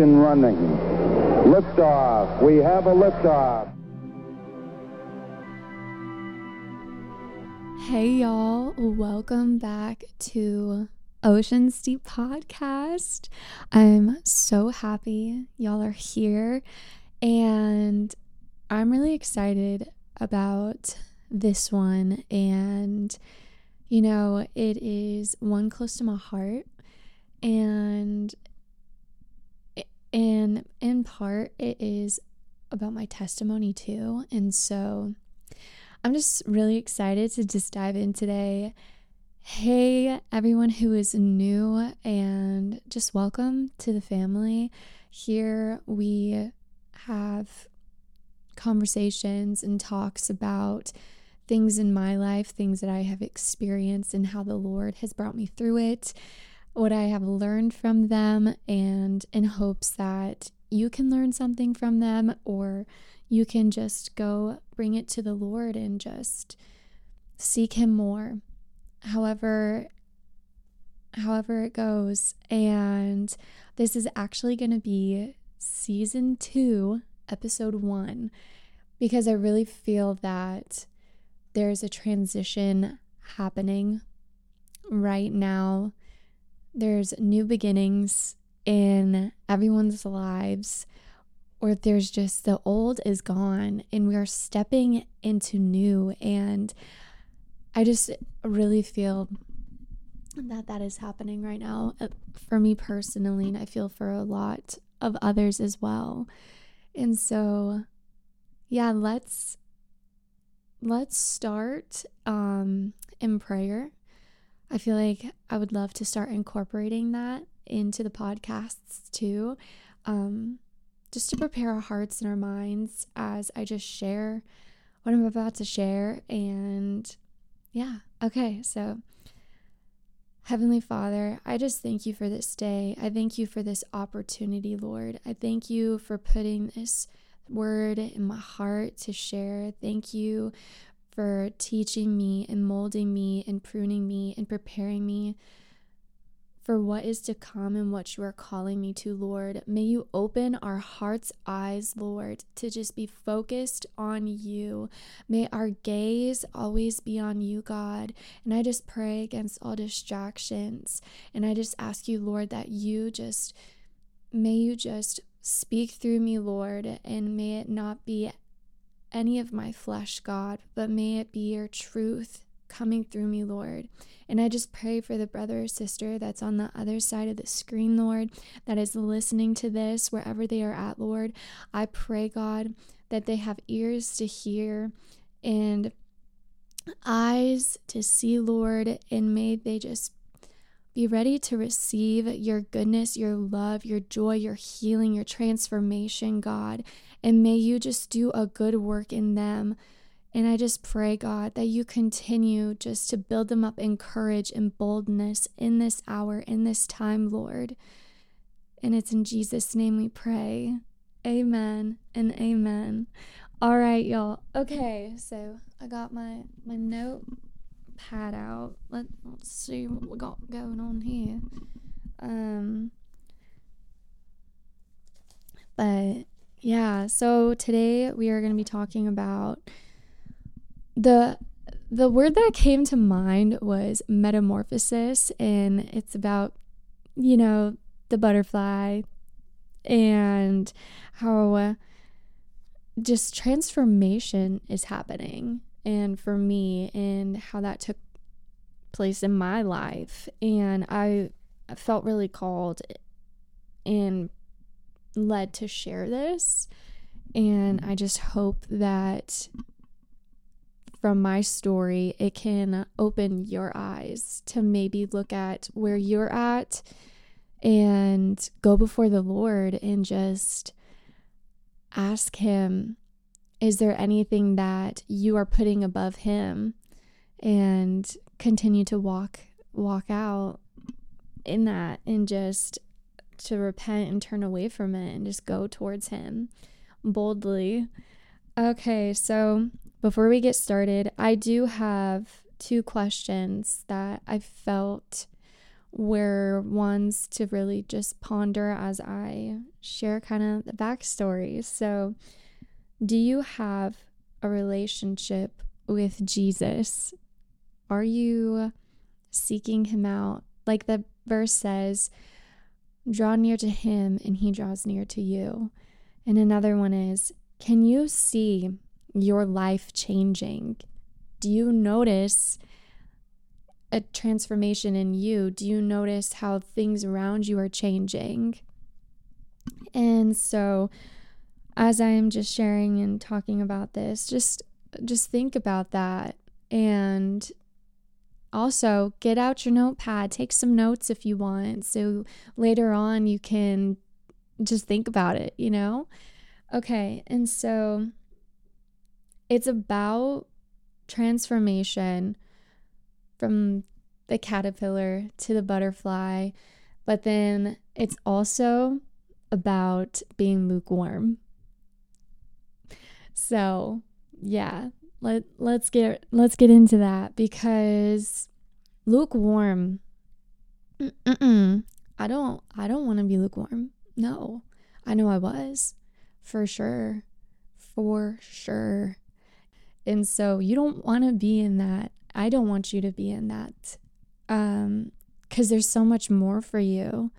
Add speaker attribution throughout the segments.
Speaker 1: In running. Liftoff. We have a liftoff.
Speaker 2: Hey, y'all. Welcome back to Oceans Deep Podcast. I'm so happy y'all are here, and I'm really excited about this one. And, you know, it is one close to my heart, and and in part, it is about my testimony too. And so I'm just really excited to just dive in today. Hey, everyone who is new, and just welcome to the family. Here we have conversations and talks about things in my life, things that I have experienced, and how the Lord has brought me through it what I have learned from them, and in hopes that you can learn something from them or you can just go bring it to the Lord and just seek him more. However, however it goes. And this is actually going to be season 2, episode 1 because I really feel that there's a transition happening right now there's new beginnings in everyone's lives, or there's just the old is gone and we are stepping into new. And I just really feel that that is happening right now uh, for me personally, and I feel for a lot of others as well. And so, yeah, let's let's start um, in prayer I feel like I would love to start incorporating that into the podcasts too, um, just to prepare our hearts and our minds as I just share what I'm about to share. And yeah, okay, so Heavenly Father, I just thank you for this day. I thank you for this opportunity, Lord. I thank you for putting this word in my heart to share. Thank you for teaching me and molding me and pruning me and preparing me for what is to come and what you are calling me to, Lord. May you open our heart's eyes, Lord, to just be focused on you. May our gaze always be on you, God. And I just pray against all distractions. And I just ask you, Lord, that you just, may you just speak through me, Lord, and may it not be any of my flesh, God, but may it be your truth coming through me, Lord. And I just pray for the brother or sister that's on the other side of the screen, Lord, that is listening to this wherever they are at, Lord. I pray, God, that they have ears to hear and eyes to see, Lord, and may they just be ready to receive your goodness, your love, your joy, your healing, your transformation, God. And may you just do a good work in them. And I just pray, God, that you continue just to build them up in courage and boldness in this hour, in this time, Lord. And it's in Jesus' name we pray. Amen and amen. All right, y'all. Okay, so I got my my note pad out. Let, let's see what we got going on here. Um, but yeah, so today we are going to be talking about the the word that came to mind was metamorphosis and it's about you know the butterfly and how uh, just transformation is happening and for me and how that took place in my life. And I felt really called and led to share this. And I just hope that from my story, it can open your eyes to maybe look at where you're at and go before the Lord and just ask Him is there anything that you are putting above him and continue to walk walk out in that and just to repent and turn away from it and just go towards him boldly. Okay, so before we get started, I do have two questions that I felt were ones to really just ponder as I share kind of the backstory. So, do you have a relationship with Jesus? Are you seeking him out? Like the verse says, draw near to him and he draws near to you. And another one is, can you see your life changing? Do you notice a transformation in you? Do you notice how things around you are changing? And so as I am just sharing and talking about this, just just think about that and also get out your notepad, take some notes if you want. So later on you can just think about it, you know? Okay, and so it's about transformation from the caterpillar to the butterfly, but then it's also about being lukewarm. So, yeah, let let's get let's get into that because lukewarm mm-mm, I don't I don't want to be lukewarm. No. I know I was for sure. For sure. And so you don't want to be in that. I don't want you to be in that. Um cuz there's so much more for you.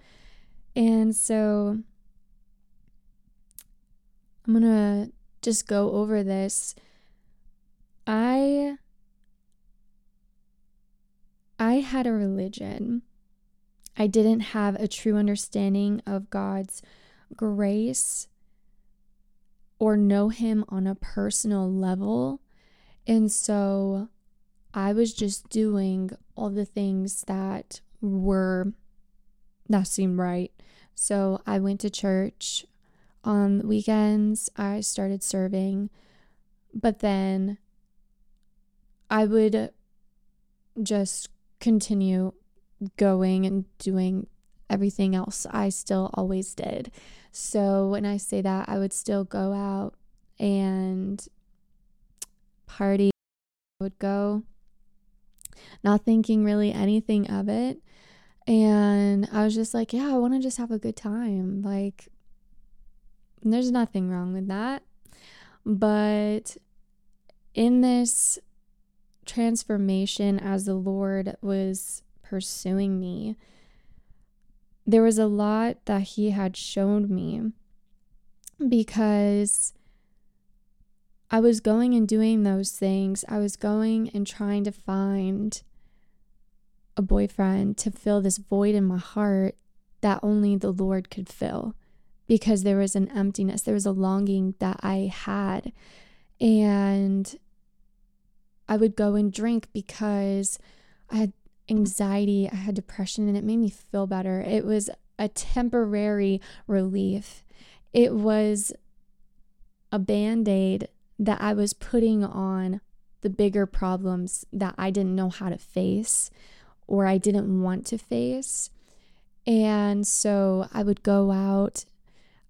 Speaker 2: And so I'm going to just go over this. I I had a religion. I didn't have a true understanding of God's grace or know him on a personal level. And so I was just doing all the things that were that seemed right. So I went to church on weekends. I started serving, but then I would just continue going and doing everything else I still always did. So when I say that, I would still go out and party. I would go, not thinking really anything of it. And I was just like, yeah, I want to just have a good time. Like, there's nothing wrong with that. But in this transformation, as the Lord was pursuing me, there was a lot that He had shown me because I was going and doing those things. I was going and trying to find a boyfriend to fill this void in my heart that only the Lord could fill because there was an emptiness, there was a longing that I had. And I would go and drink because I had anxiety, I had depression, and it made me feel better. It was a temporary relief. It was a band aid that I was putting on the bigger problems that I didn't know how to face or I didn't want to face. And so I would go out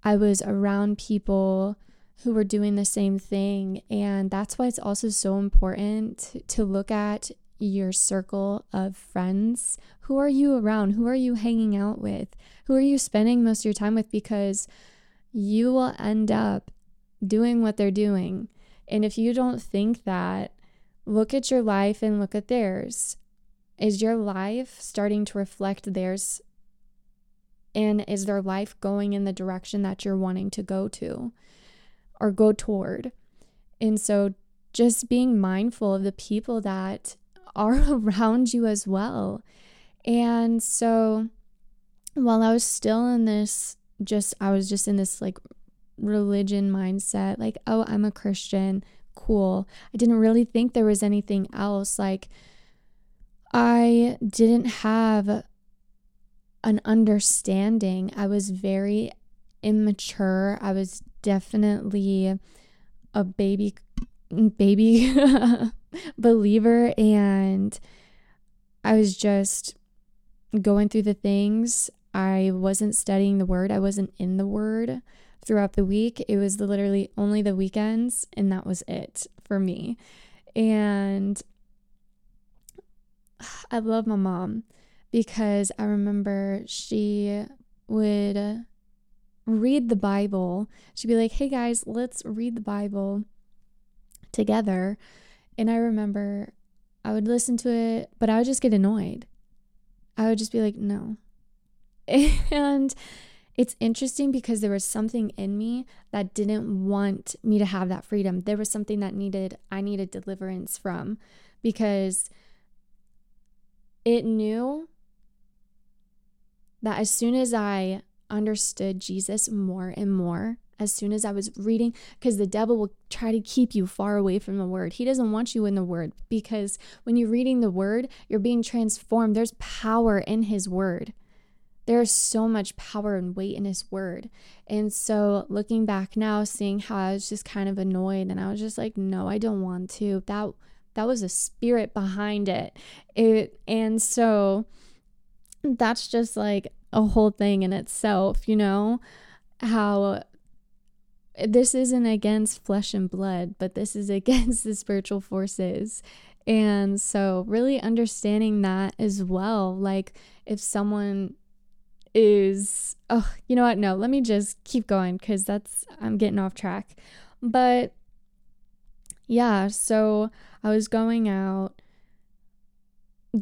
Speaker 2: I was around people who were doing the same thing. And that's why it's also so important to look at your circle of friends. Who are you around? Who are you hanging out with? Who are you spending most of your time with? Because you will end up doing what they're doing. And if you don't think that, look at your life and look at theirs. Is your life starting to reflect theirs and is their life going in the direction that you're wanting to go to or go toward? And so just being mindful of the people that are around you as well. And so while I was still in this, just, I was just in this like religion mindset, like, oh, I'm a Christian, cool. I didn't really think there was anything else. Like, I didn't have an understanding. I was very immature. I was definitely a baby baby believer and I was just going through the things. I wasn't studying the word. I wasn't in the word throughout the week. It was literally only the weekends and that was it for me. And I love my mom because I remember she would read the Bible. She'd be like, hey guys, let's read the Bible together. And I remember I would listen to it, but I would just get annoyed. I would just be like, no. And it's interesting because there was something in me that didn't want me to have that freedom. There was something that needed I needed deliverance from because it knew that as soon as I understood Jesus more and more, as soon as I was reading, because the devil will try to keep you far away from the word. He doesn't want you in the word because when you're reading the word, you're being transformed. There's power in his word. There's so much power and weight in his word. And so looking back now, seeing how I was just kind of annoyed and I was just like, no, I don't want to. That that was a spirit behind it. It and so that's just like a whole thing in itself, you know, how eh, this isn't against flesh and blood, but this is against the spiritual forces. And so, really understanding that as well. Like, if someone is, oh, you know what? No, let me just keep going because that's, I'm getting off track. But yeah, so I was going out,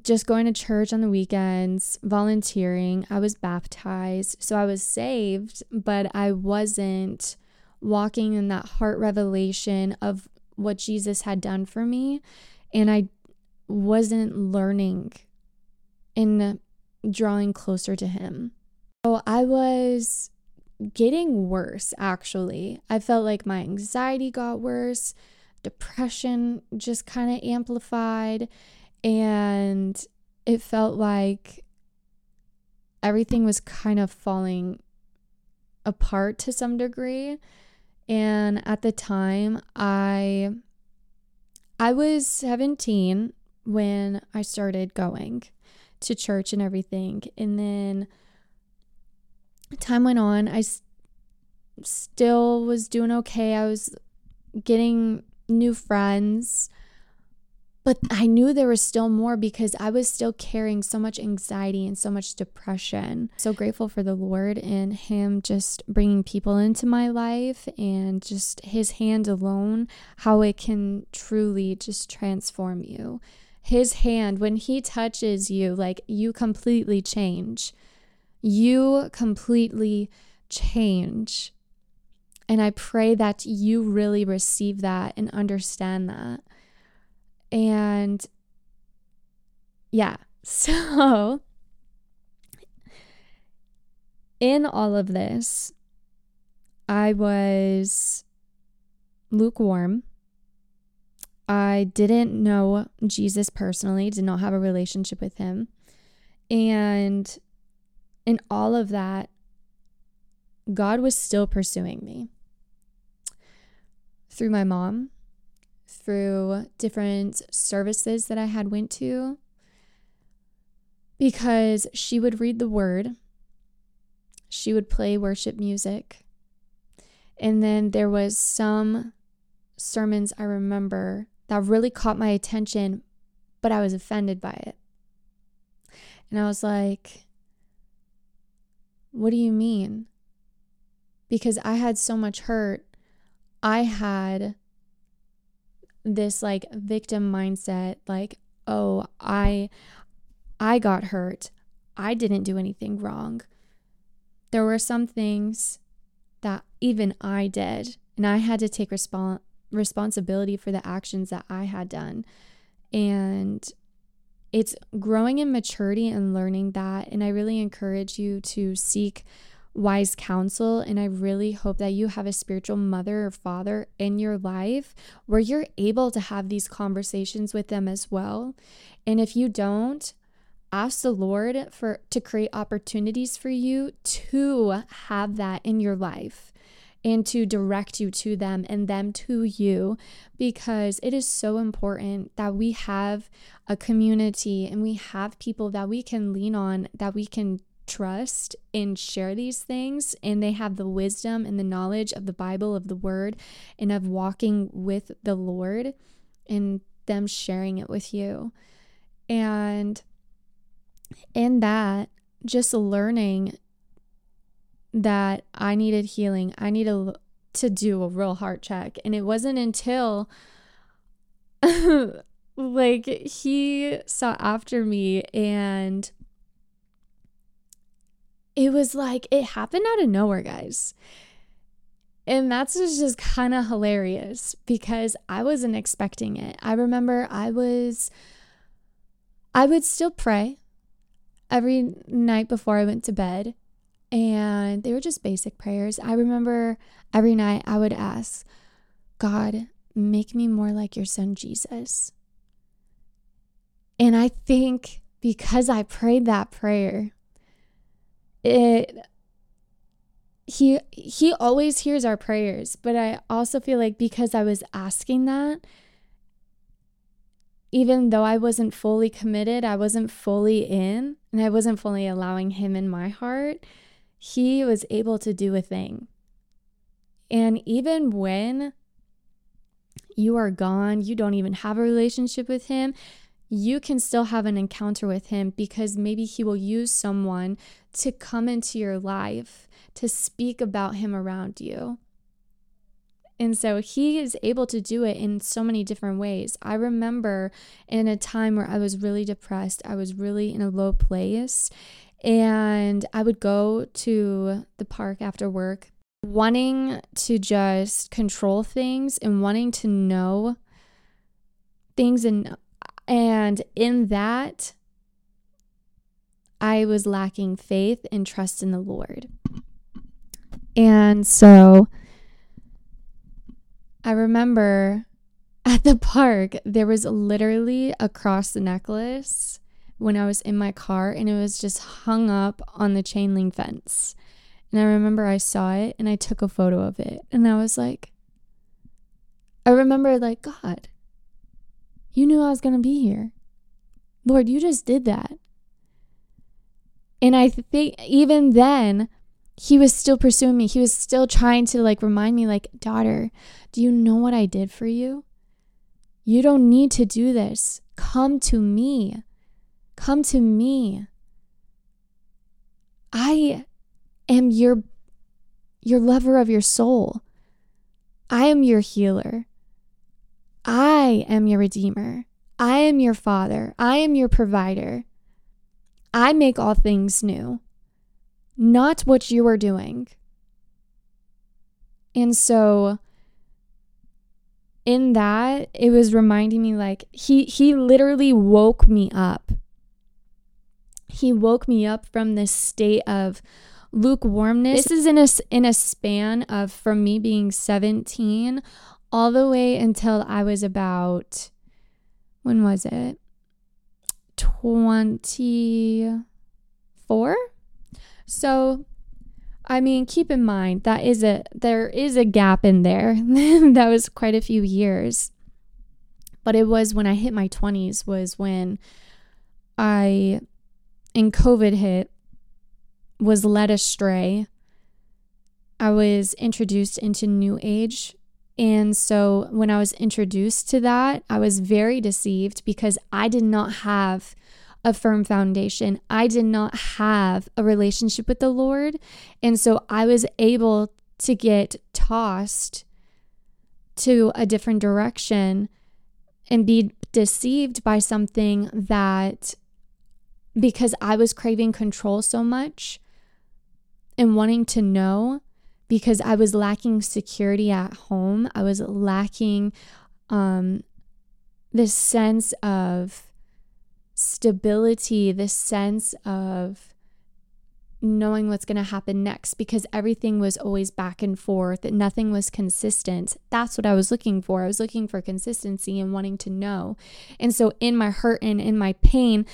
Speaker 2: just going to church on the weekends, volunteering. I was baptized. So I was saved, but I wasn't walking in that heart revelation of what Jesus had done for me. And I wasn't learning and drawing closer to Him. So I was getting worse, actually. I felt like my anxiety got worse, depression just kind of amplified, and it felt like everything was kind of falling apart to some degree. And at the time, I I was 17 when I started going to church and everything. And then time went on. I still was doing okay. I was getting new friends. But I knew there was still more because I was still carrying so much anxiety and so much depression. So grateful for the Lord and Him just bringing people into my life and just His hand alone, how it can truly just transform you. His hand, when He touches you, like you completely change. You completely change. And I pray that you really receive that and understand that. And yeah, so in all of this, I was lukewarm. I didn't know Jesus personally, did not have a relationship with him. And in all of that, God was still pursuing me through my mom, through different services that I had went to because she would read the word. She would play worship music. And then there was some sermons I remember that really caught my attention, but I was offended by it. And I was like, what do you mean? Because I had so much hurt. I had this like victim mindset like, "Oh, I I got hurt. I didn't do anything wrong." There were some things that even I did, and I had to take respon- responsibility for the actions that I had done. And it's growing in maturity and learning that. And I really encourage you to seek wise counsel. And I really hope that you have a spiritual mother or father in your life where you're able to have these conversations with them as well. And if you don't, ask the Lord for to create opportunities for you to have that in your life and to direct you to them and them to you because it is so important that we have a community and we have people that we can lean on, that we can trust and share these things and they have the wisdom and the knowledge of the Bible of the word and of walking with the Lord and them sharing it with you. And in that, just learning that I needed healing, I needed to do a real heart check. And it wasn't until like he saw after me and it was like it happened out of nowhere, guys. And that's just kind of hilarious because I wasn't expecting it. I remember I was, I would still pray every night before I went to bed. And they were just basic prayers. I remember every night I would ask, God, make me more like your son Jesus. And I think because I prayed that prayer, it he he always hears our prayers but i also feel like because i was asking that even though i wasn't fully committed i wasn't fully in and i wasn't fully allowing him in my heart he was able to do a thing. And even when you are gone you don't even have a relationship with him you can still have an encounter with him because maybe he will use someone to come into your life to speak about him around you. And so he is able to do it in so many different ways. I remember in a time where I was really depressed, I was really in a low place, and I would go to the park after work wanting to just control things and wanting to know things and and in that, I was lacking faith and trust in the Lord. And so I remember at the park, there was literally a cross necklace when I was in my car, and it was just hung up on the chain link fence. And I remember I saw it and I took a photo of it. And I was like, I remember, like, God, you knew I was going to be here. Lord, you just did that. And I think even then, he was still pursuing me. He was still trying to like remind me, like, daughter, do you know what I did for you? You don't need to do this. Come to me. Come to me. I am your your lover of your soul. I am your healer. I am your redeemer. I am your father. I am your provider. I make all things new, not what you are doing. And so in that, it was reminding me like he he literally woke me up. He woke me up from this state of lukewarmness. This is in a in a span of from me being 17 all the way until I was about, when was it? 24? So, I mean, keep in mind that is a there is a gap in there. that was quite a few years. But it was when I hit my 20s was when I in COVID hit was led astray. I was introduced into new age and so when I was introduced to that, I was very deceived because I did not have a firm foundation. I did not have a relationship with the Lord. And so I was able to get tossed to a different direction and be deceived by something that because I was craving control so much and wanting to know because I was lacking security at home. I was lacking um, this sense of stability, this sense of knowing what's going to happen next because everything was always back and forth and nothing was consistent. That's what I was looking for. I was looking for consistency and wanting to know. And so, in my hurt and in my pain,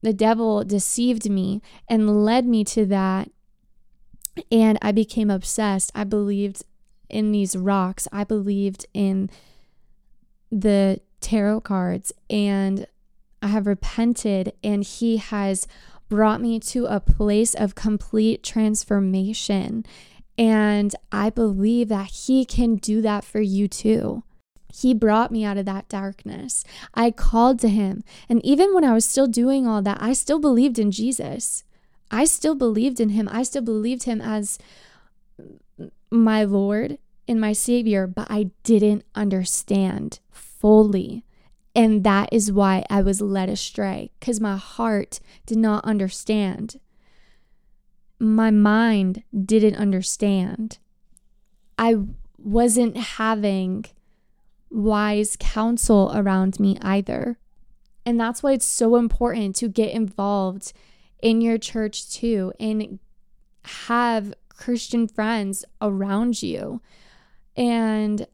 Speaker 2: the devil deceived me and led me to that and I became obsessed. I believed in these rocks. I believed in the tarot cards and I have repented and he has brought me to a place of complete transformation. And I believe that he can do that for you too. He brought me out of that darkness. I called to him. And even when I was still doing all that, I still believed in Jesus. I still believed in him. I still believed him as my Lord and my Savior, but I didn't understand fully. And that is why I was led astray because my heart did not understand. My mind didn't understand. I wasn't having wise counsel around me either. And that's why it's so important to get involved in your church too and have Christian friends around you. And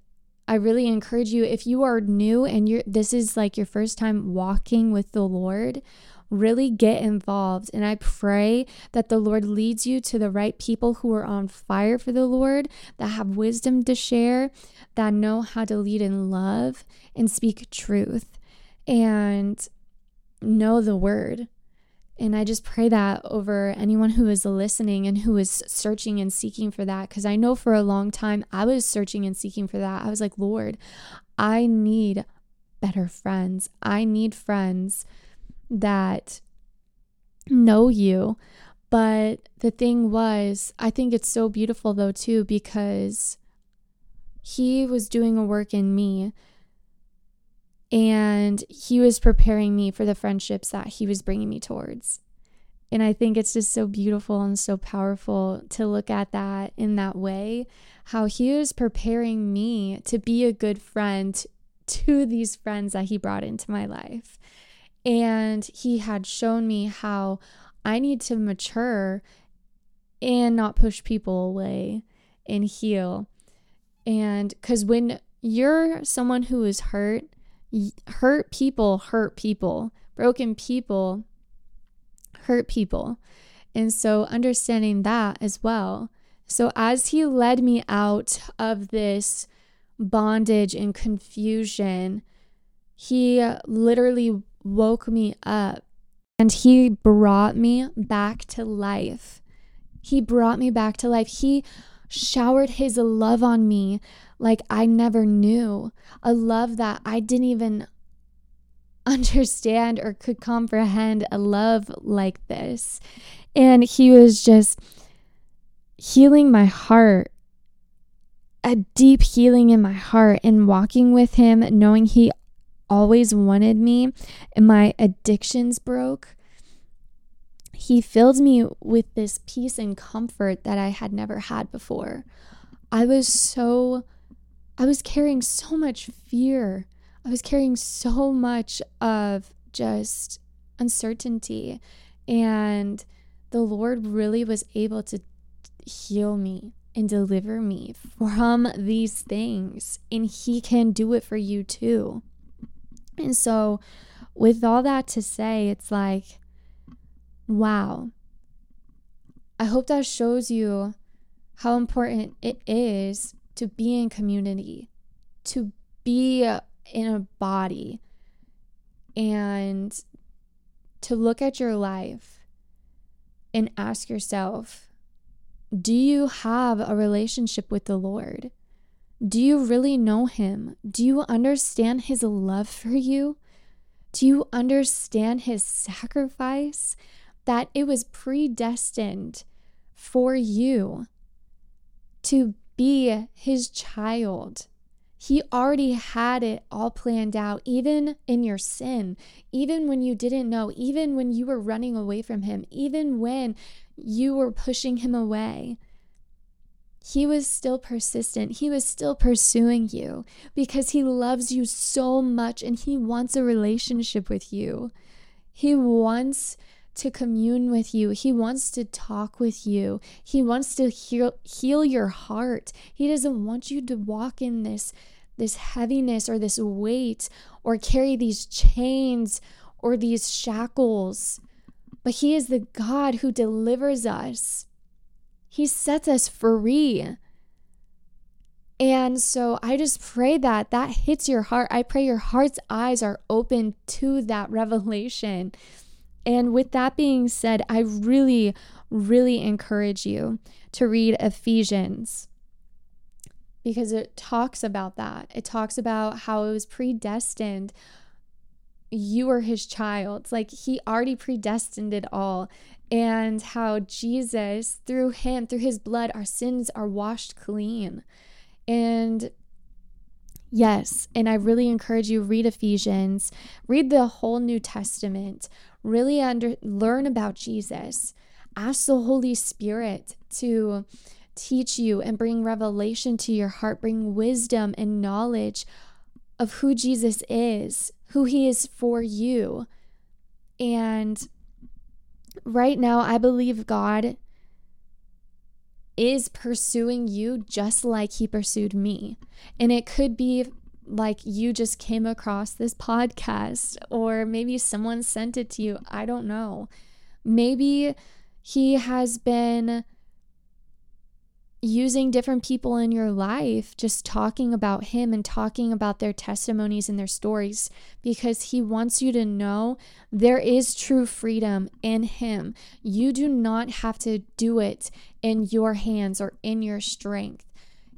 Speaker 2: I really encourage you if you are new and you're this is like your first time walking with the Lord, really get involved. And I pray that the Lord leads you to the right people who are on fire for the Lord, that have wisdom to share, that know how to lead in love and speak truth and know the word. And I just pray that over anyone who is listening and who is searching and seeking for that. Because I know for a long time I was searching and seeking for that. I was like, Lord, I need better friends. I need friends that know you. But the thing was, I think it's so beautiful though, too, because he was doing a work in me and he was preparing me for the friendships that he was bringing me towards. And I think it's just so beautiful and so powerful to look at that in that way. How he was preparing me to be a good friend to these friends that he brought into my life. And he had shown me how I need to mature and not push people away and heal. And because when you're someone who is hurt, hurt people hurt people. Broken people hurt people. And so understanding that as well. So as he led me out of this bondage and confusion, he literally woke me up and he brought me back to life. He brought me back to life. He showered his love on me like I never knew. A love that I didn't even understand or could comprehend a love like this. And he was just healing my heart, a deep healing in my heart, and walking with him, knowing he always wanted me, and my addictions broke. He filled me with this peace and comfort that I had never had before. I was so I was carrying so much fear. I was carrying so much of just uncertainty. And the Lord really was able to heal me and deliver me from these things. And He can do it for you too. And so, with all that to say, it's like, wow. I hope that shows you how important it is to be in community, to be in a body, and to look at your life and ask yourself do you have a relationship with the Lord? Do you really know Him? Do you understand His love for you? Do you understand His sacrifice? That it was predestined for you to be his child. He already had it all planned out, even in your sin, even when you didn't know, even when you were running away from him, even when you were pushing him away. He was still persistent. He was still pursuing you because he loves you so much and he wants a relationship with you. He wants to commune with you. He wants to talk with you. He wants to heal heal your heart. He doesn't want you to walk in this this heaviness or this weight or carry these chains or these shackles. But he is the God who delivers us. He sets us free. And so I just pray that that hits your heart. I pray your heart's eyes are open to that revelation and with that being said, I really, really encourage you to read Ephesians because it talks about that. It talks about how it was predestined. You are his child. Like he already predestined it all. And how Jesus, through him, through his blood, our sins are washed clean. And yes, and I really encourage you read Ephesians, read the whole New Testament, really under learn about Jesus. Ask the Holy Spirit to teach you and bring revelation to your heart, bring wisdom and knowledge of who Jesus is, who he is for you. And right now, I believe God is pursuing you just like he pursued me. And it could be like you just came across this podcast, or maybe someone sent it to you. I don't know. Maybe he has been using different people in your life, just talking about Him and talking about their testimonies and their stories, because He wants you to know there is true freedom in Him. You do not have to do it in your hands or in your strength.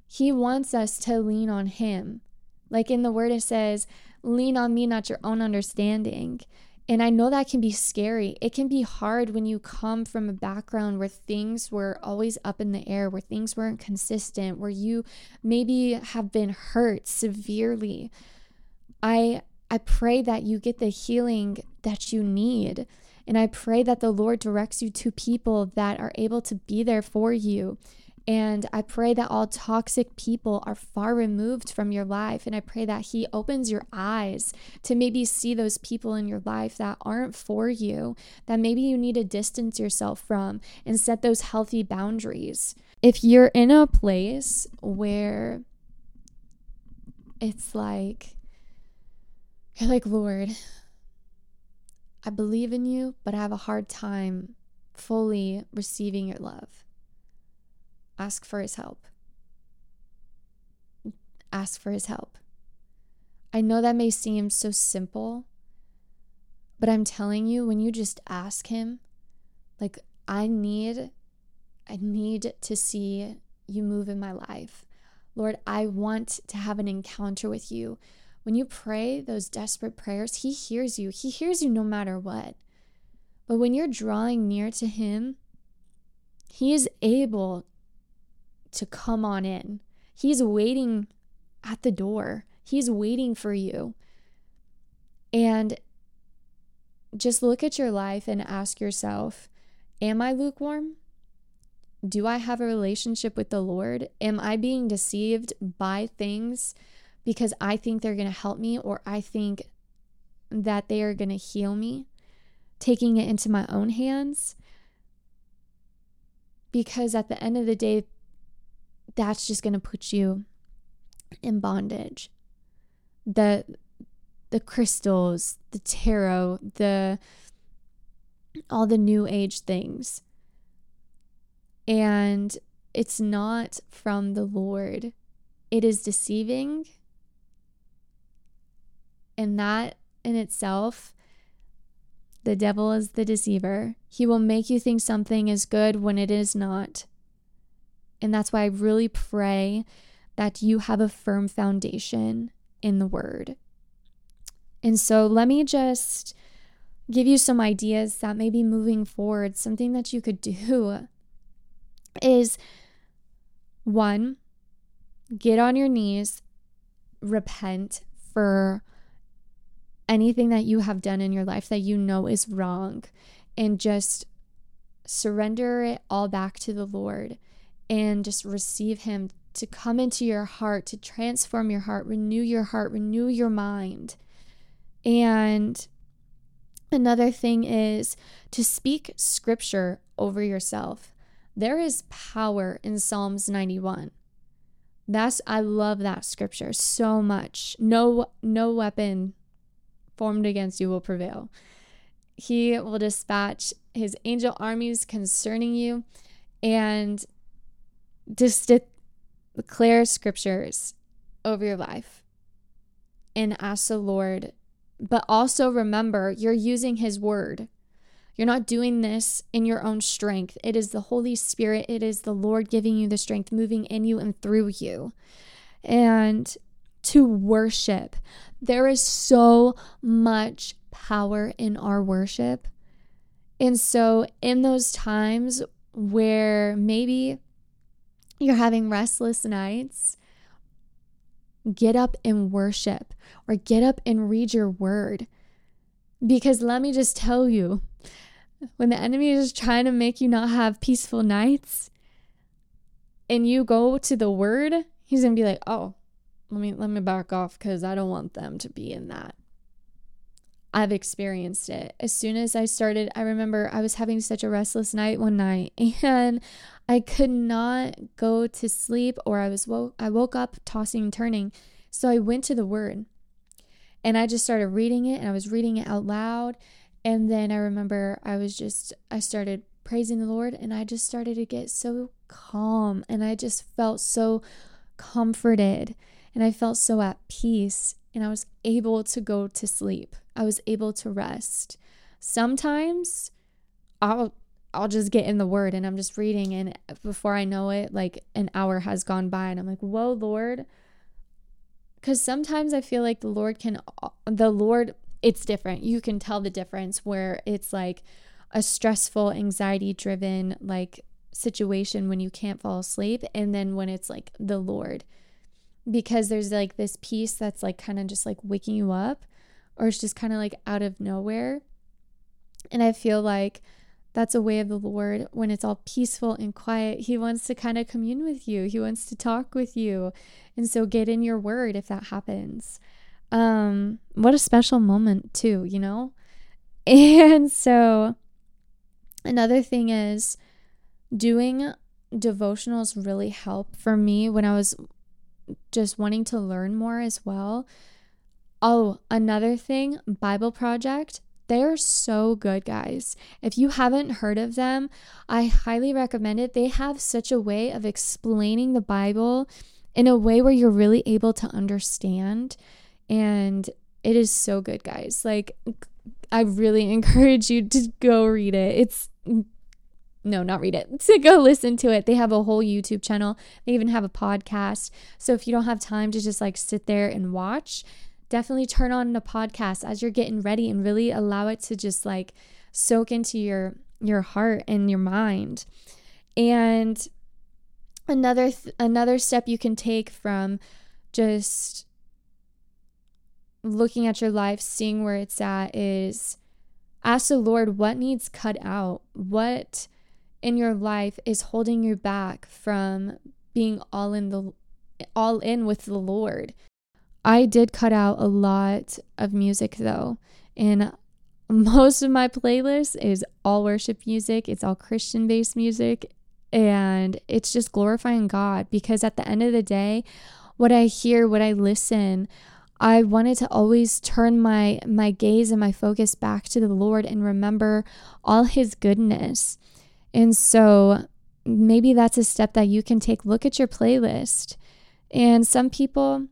Speaker 2: He wants us to lean on Him. Like in the Word, it says, Lean on me, not your own understanding. And I know that can be scary. It can be hard when you come from a background where things were always up in the air, where things weren't consistent, where you maybe have been hurt severely. I I pray that you get the healing that you need. And I pray that the Lord directs you to people that are able to be there for you and I pray that all toxic people are far removed from your life. And I pray that He opens your eyes to maybe see those people in your life that aren't for you, that maybe you need to distance yourself from and set those healthy boundaries. If you're in a place where it's like, you're like, Lord, I believe in you, but I have a hard time fully receiving your love ask for his help. Ask for his help. I know that may seem so simple, but I'm telling you, when you just ask him, like, I need, I need to see you move in my life. Lord, I want to have an encounter with you. When you pray those desperate prayers, He hears you. He hears you no matter what. But when you're drawing near to Him, He is able to come on in. He's waiting at the door, He's waiting for you. And just look at your life and ask yourself Am I lukewarm? Do I have a relationship with the Lord? Am I being deceived by things because I think they're going to help me or I think that they are going to heal me? Taking it into my own hands? Because at the end of the day, that's just going to put you in bondage. The the crystals, the tarot, the all the new age things. And it's not from the Lord. It is deceiving. And that in itself, the devil is the deceiver. He will make you think something is good when it is not. And that's why I really pray that you have a firm foundation in the word. And so let me just give you some ideas that maybe moving forward, something that you could do is one, get on your knees, repent for anything that you have done in your life that you know is wrong, and just surrender it all back to the Lord and just receive Him to come into your heart, to transform your heart, renew your heart, renew your mind. And another thing is to speak scripture over yourself. There is power in Psalms 91. That's I love that scripture so much. No no weapon formed against you will prevail. He will dispatch his angel armies concerning you and just declare scriptures over your life and ask the Lord. But also remember, you're using His word. You're not doing this in your own strength. It is the Holy Spirit, it is the Lord giving you the strength, moving in you and through you. And to worship. There is so much power in our worship. And so, in those times where maybe you're having restless nights, get up and worship or get up and read your word. Because let me just tell you, when the enemy is trying to make you not have peaceful nights and you go to the word, he's going to be like, "Oh, let me let me back off cuz I don't want them to be in that." I've experienced it. As soon as I started, I remember I was having such a restless night one night and I could not go to sleep or I was woke I woke up tossing and turning. So I went to the word and I just started reading it and I was reading it out loud and then I remember I was just I started praising the Lord and I just started to get so calm and I just felt so comforted and I felt so at peace and I was able to go to sleep. I was able to rest. Sometimes I'll I'll just get in the word and I'm just reading and before I know it like an hour has gone by and I'm like, "Whoa, Lord." Cuz sometimes I feel like the Lord can the Lord it's different. You can tell the difference where it's like a stressful, anxiety driven like situation when you can't fall asleep and then when it's like the Lord because there's like this peace that's like kind of just like waking you up or it's just kind of like out of nowhere. And I feel like that's a way of the Lord when it's all peaceful and quiet. He wants to kind of commune with you, He wants to talk with you. And so get in your word if that happens. Um, what a special moment, too, you know? And so another thing is doing devotionals really help for me when I was just wanting to learn more as well. Oh, another thing, Bible Project. They're so good, guys. If you haven't heard of them, I highly recommend it. They have such a way of explaining the Bible in a way where you're really able to understand. And it is so good, guys. Like, I really encourage you to go read it. It's no, not read it, to go listen to it. They have a whole YouTube channel. They even have a podcast. So if you don't have time to just like sit there and watch, definitely turn on the podcast as you're getting ready and really allow it to just like soak into your your heart and your mind. And another th- another step you can take from just looking at your life, seeing where it's at is ask the Lord what needs cut out. What in your life is holding you back from being all in the all in with the Lord. I did cut out a lot of music though, and most of my playlist is all worship music, it's all Christian based music, and it's just glorifying God because at the end of the day, what I hear, what I listen, I wanted to always turn my my gaze and my focus back to the Lord and remember all his goodness. And so maybe that's a step that you can take. Look at your playlist. And some people,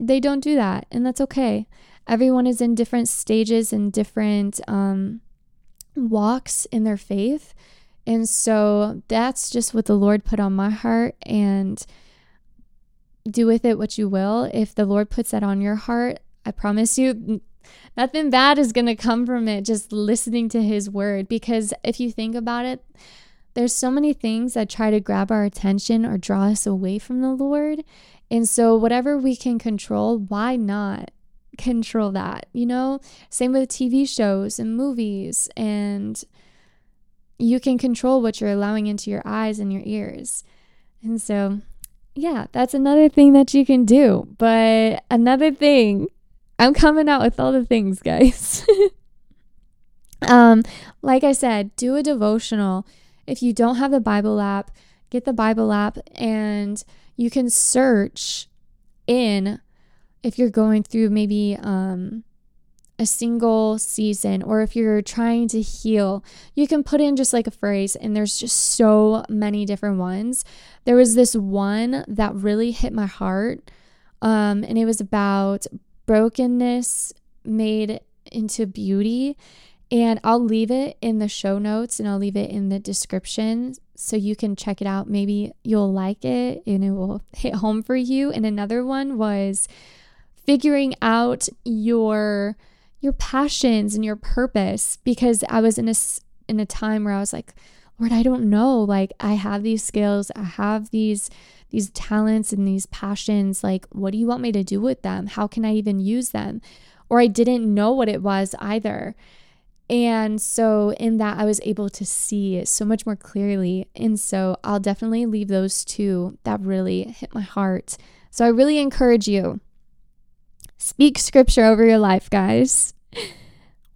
Speaker 2: they don't do that, and that's okay. Everyone is in different stages and different um, walks in their faith. And so that's just what the Lord put on my heart. And do with it what you will. If the Lord puts that on your heart, I promise you, nothing bad is going to come from it just listening to His word. Because if you think about it, there's so many things that try to grab our attention or draw us away from the Lord. And so, whatever we can control, why not control that? You know, same with TV shows and movies. And you can control what you're allowing into your eyes and your ears. And so, yeah, that's another thing that you can do. But another thing, I'm coming out with all the things, guys. um, like I said, do a devotional if you don't have the Bible app, get the Bible app and you can search in if you're going through maybe um, a single season or if you're trying to heal, you can put in just like a phrase, and there's just so many different ones. There was this one that really hit my heart, um, and it was about brokenness made into beauty. And I'll leave it in the show notes and I'll leave it in the description so you can check it out. Maybe you'll like it and it will hit home for you. And another one was figuring out your your passions and your purpose because I was in a in a time where I was like, Lord, I don't know. Like I have these skills, I have these these talents and these passions. Like, what do you want me to do with them? How can I even use them? Or I didn't know what it was either. And so, in that, I was able to see so much more clearly. And so, I'll definitely leave those two that really hit my heart. So, I really encourage you speak scripture over your life, guys.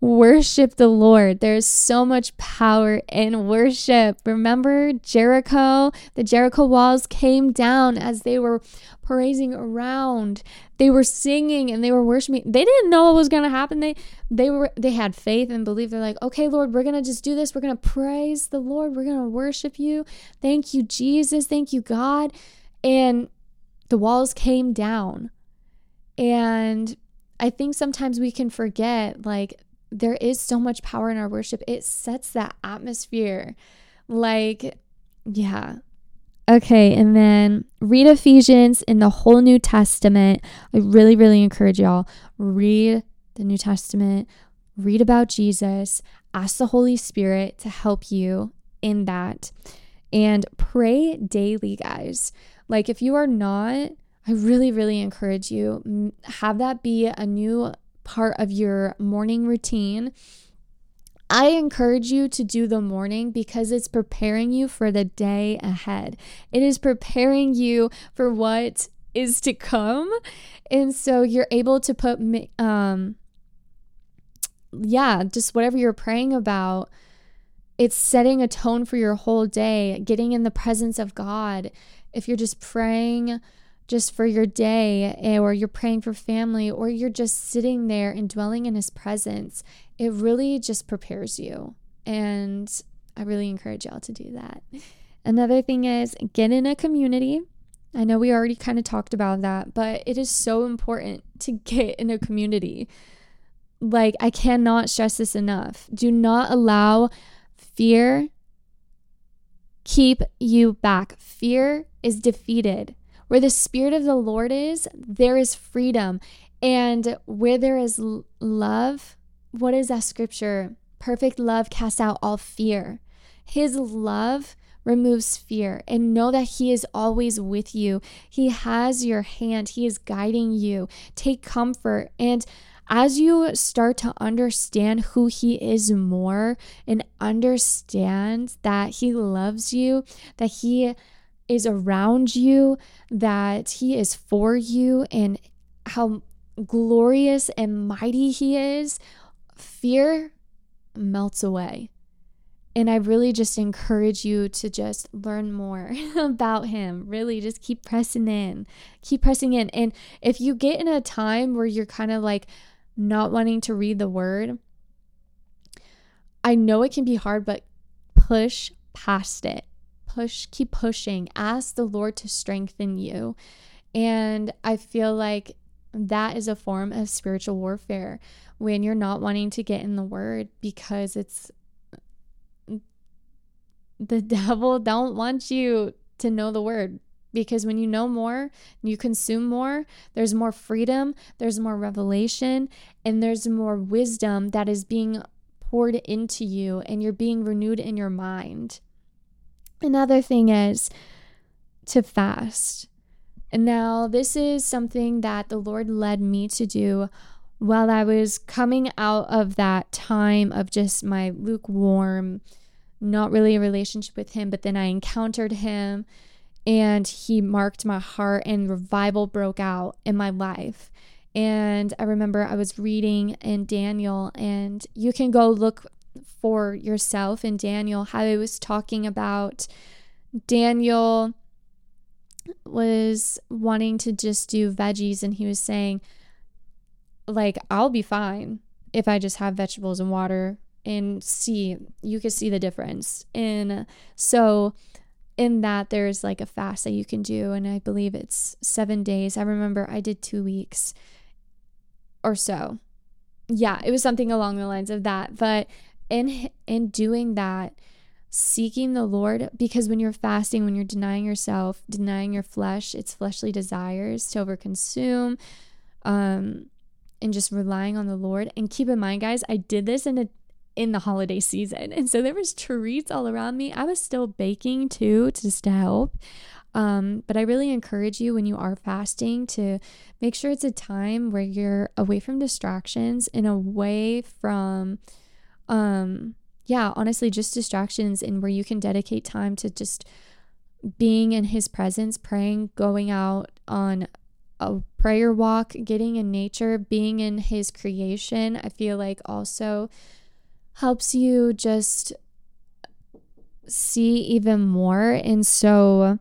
Speaker 2: Worship the Lord. There's so much power in worship. Remember Jericho? The Jericho walls came down as they were praising around. They were singing and they were worshiping. They didn't know what was going to happen. They they were they had faith and belief. They're like, "Okay, Lord, we're going to just do this. We're going to praise the Lord. We're going to worship you. Thank you, Jesus. Thank you, God." And the walls came down. And I think sometimes we can forget like there is so much power in our worship. It sets that atmosphere. Like, yeah. Okay, and then read Ephesians in the whole New Testament. I really, really encourage y'all read the New Testament, read about Jesus, ask the Holy Spirit to help you in that, and pray daily, guys. Like, if you are not, I really, really encourage you have that be a new part of your morning routine. I encourage you to do the morning because it's preparing you for the day ahead. It is preparing you for what is to come. And so you're able to put, um, yeah, just whatever you're praying about, it's setting a tone for your whole day, getting in the presence of God. If you're just praying, just for your day, eh, or you're praying for family, or you're just sitting there and dwelling in His presence, it really just prepares you. And I really encourage y'all to do that. Another thing is get in a community. I know we already kind of talked about that, but it is so important to get in a community. Like, I cannot stress this enough. Do not allow fear keep you back. Fear is defeated. Where the Spirit of the Lord is, there is freedom. And where there is love, what is that scripture? Perfect love casts out all fear. His love removes fear and know that He is always with you. He has your hand, He is guiding you. Take comfort. And as you start to understand who He is more and understand that He loves you, that He is around you, that He is for you, and how glorious and mighty He is, fear melts away. And I really just encourage you to just learn more about him. Really, just keep pressing in, keep pressing in. And if you get in a time where you're kind of like not wanting to read the word, I know it can be hard, but push past it push, keep pushing. Ask the Lord to strengthen you. And I feel like that is a form of spiritual warfare when you're not wanting to get in the word because it's the devil don't want you to know the word because when you know more, you consume more, there's more freedom, there's more revelation, and there's more wisdom that is being poured into you and you're being renewed in your mind. Another thing is to fast. And now, this is something that the Lord led me to do while I was coming out of that time of just my lukewarm, not really a relationship with Him, but then I encountered Him and He marked my heart, and revival broke out in my life. And I remember I was reading in Daniel, and you can go look for yourself in Daniel how it was talking about Daniel was wanting to just do veggies and he was saying like I'll be fine if I just have vegetables and water and see you can see the difference. And so in that there's like a fast that you can do and I believe it's 7 days. I remember I did 2 weeks or so yeah, it was something along the lines of that. But in in doing that, seeking the Lord, because when you're fasting, when you're denying yourself, denying your flesh, its fleshly desires to overconsume, um, and just relying on the Lord. And keep in mind, guys, I did this in a in the holiday season. And so there was treats all around me. I was still baking too, just to help. Um, but I really encourage you when you are fasting to make sure it's a time where you're away from distractions and away from, um, yeah, honestly, just distractions and where you can dedicate time to just being in His presence, praying, going out on a prayer walk, getting in nature, being in His creation. I feel like also helps you just see even more. And so,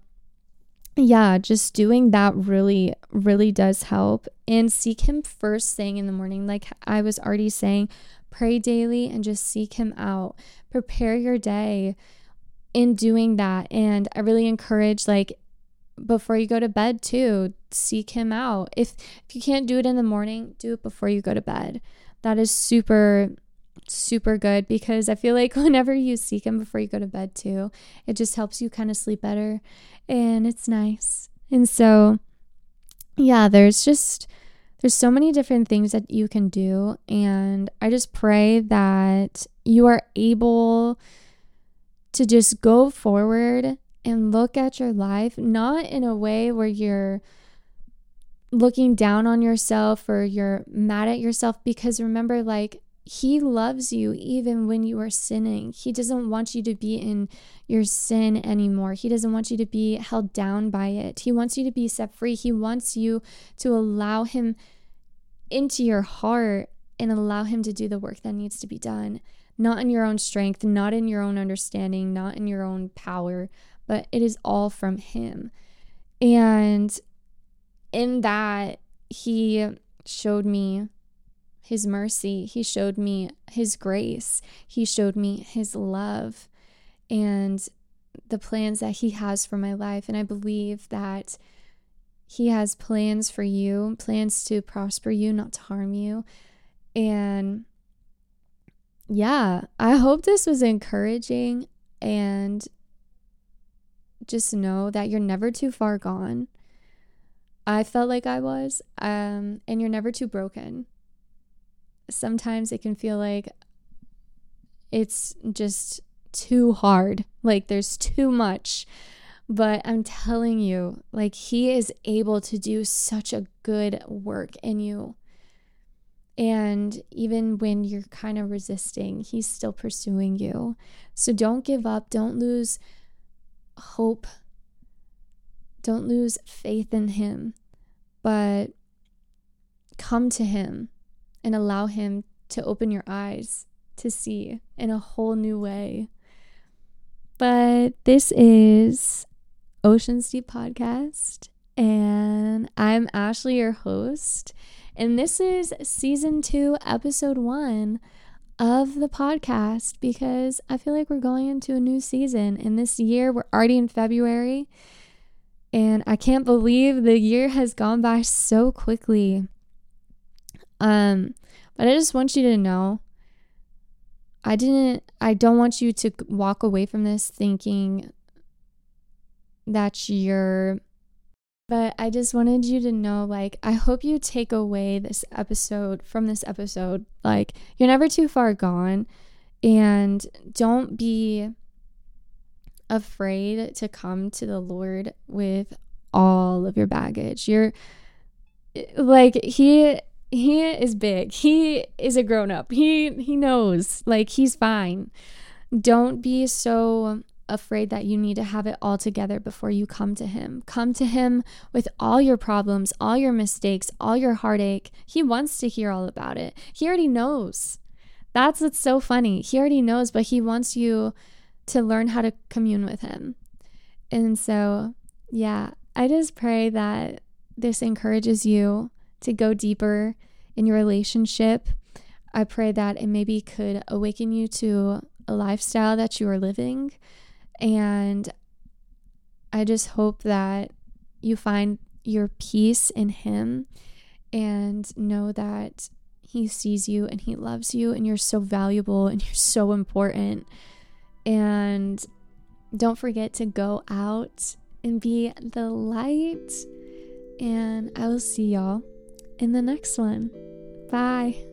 Speaker 2: yeah, just doing that really, really does help. And seek Him first thing in the morning. Like I was already saying, pray daily and just seek Him out. Prepare your day in doing that. And I really encourage, like, before you go to bed too, seek Him out. If, if you can't do it in the morning, do it before you go to bed. That is super super good because I feel like whenever you seek Him before you go to bed, too, it just helps you kind of sleep better and it's nice. And so, yeah, there's just there's so many different things that you can do and I just pray that you are able to just go forward and look at your life not in a way where you're looking down on yourself or you're mad at yourself because remember like he loves you even when you are sinning. He doesn't want you to be in your sin anymore. He doesn't want you to be held down by it. He wants you to be set free. He wants you to allow Him into your heart and allow Him to do the work that needs to be done. Not in your own strength, not in your own understanding, not in your own power, but it is all from Him. And in that, He showed me his mercy. He showed me His grace. He showed me His love and the plans that He has for my life. And I believe that He has plans for you, plans to prosper you, not to harm you. And yeah, I hope this was encouraging and just know that you're never too far gone. I felt like I was, um, and you're never too broken sometimes it can feel like it's just too hard. Like there's too much. But I'm telling you, like he is able to do such a good work in you. And even when you're kind of resisting, he's still pursuing you. So don't give up. Don't lose hope. Don't lose faith in him. But come to him and allow Him to open your eyes to see in a whole new way. But this is Oceans Deep Podcast, and I'm Ashley, your host. And this is season two, episode one of the podcast because I feel like we're going into a new season. And this year, we're already in February, and I can't believe the year has gone by so quickly. Um, but I just want you to know I didn't I don't want you to walk away from this thinking that you're but I just wanted you to know like I hope you take away this episode from this episode like you're never too far gone and don't be afraid to come to the Lord with all of your baggage. You're like he he is big. He is a grown up. He he knows. Like he's fine. Don't be so afraid that you need to have it all together before you come to him. Come to him with all your problems, all your mistakes, all your heartache. He wants to hear all about it. He already knows. That's what's so funny. He already knows, but he wants you to learn how to commune with him. And so, yeah, I just pray that this encourages you to go deeper in your relationship. I pray that it maybe could awaken you to a lifestyle that you are living. And I just hope that you find your peace in Him and know that He sees you and He loves you, and you're so valuable and you're so important. And don't forget to go out and be the light. And I will see y'all in the next one. Bye.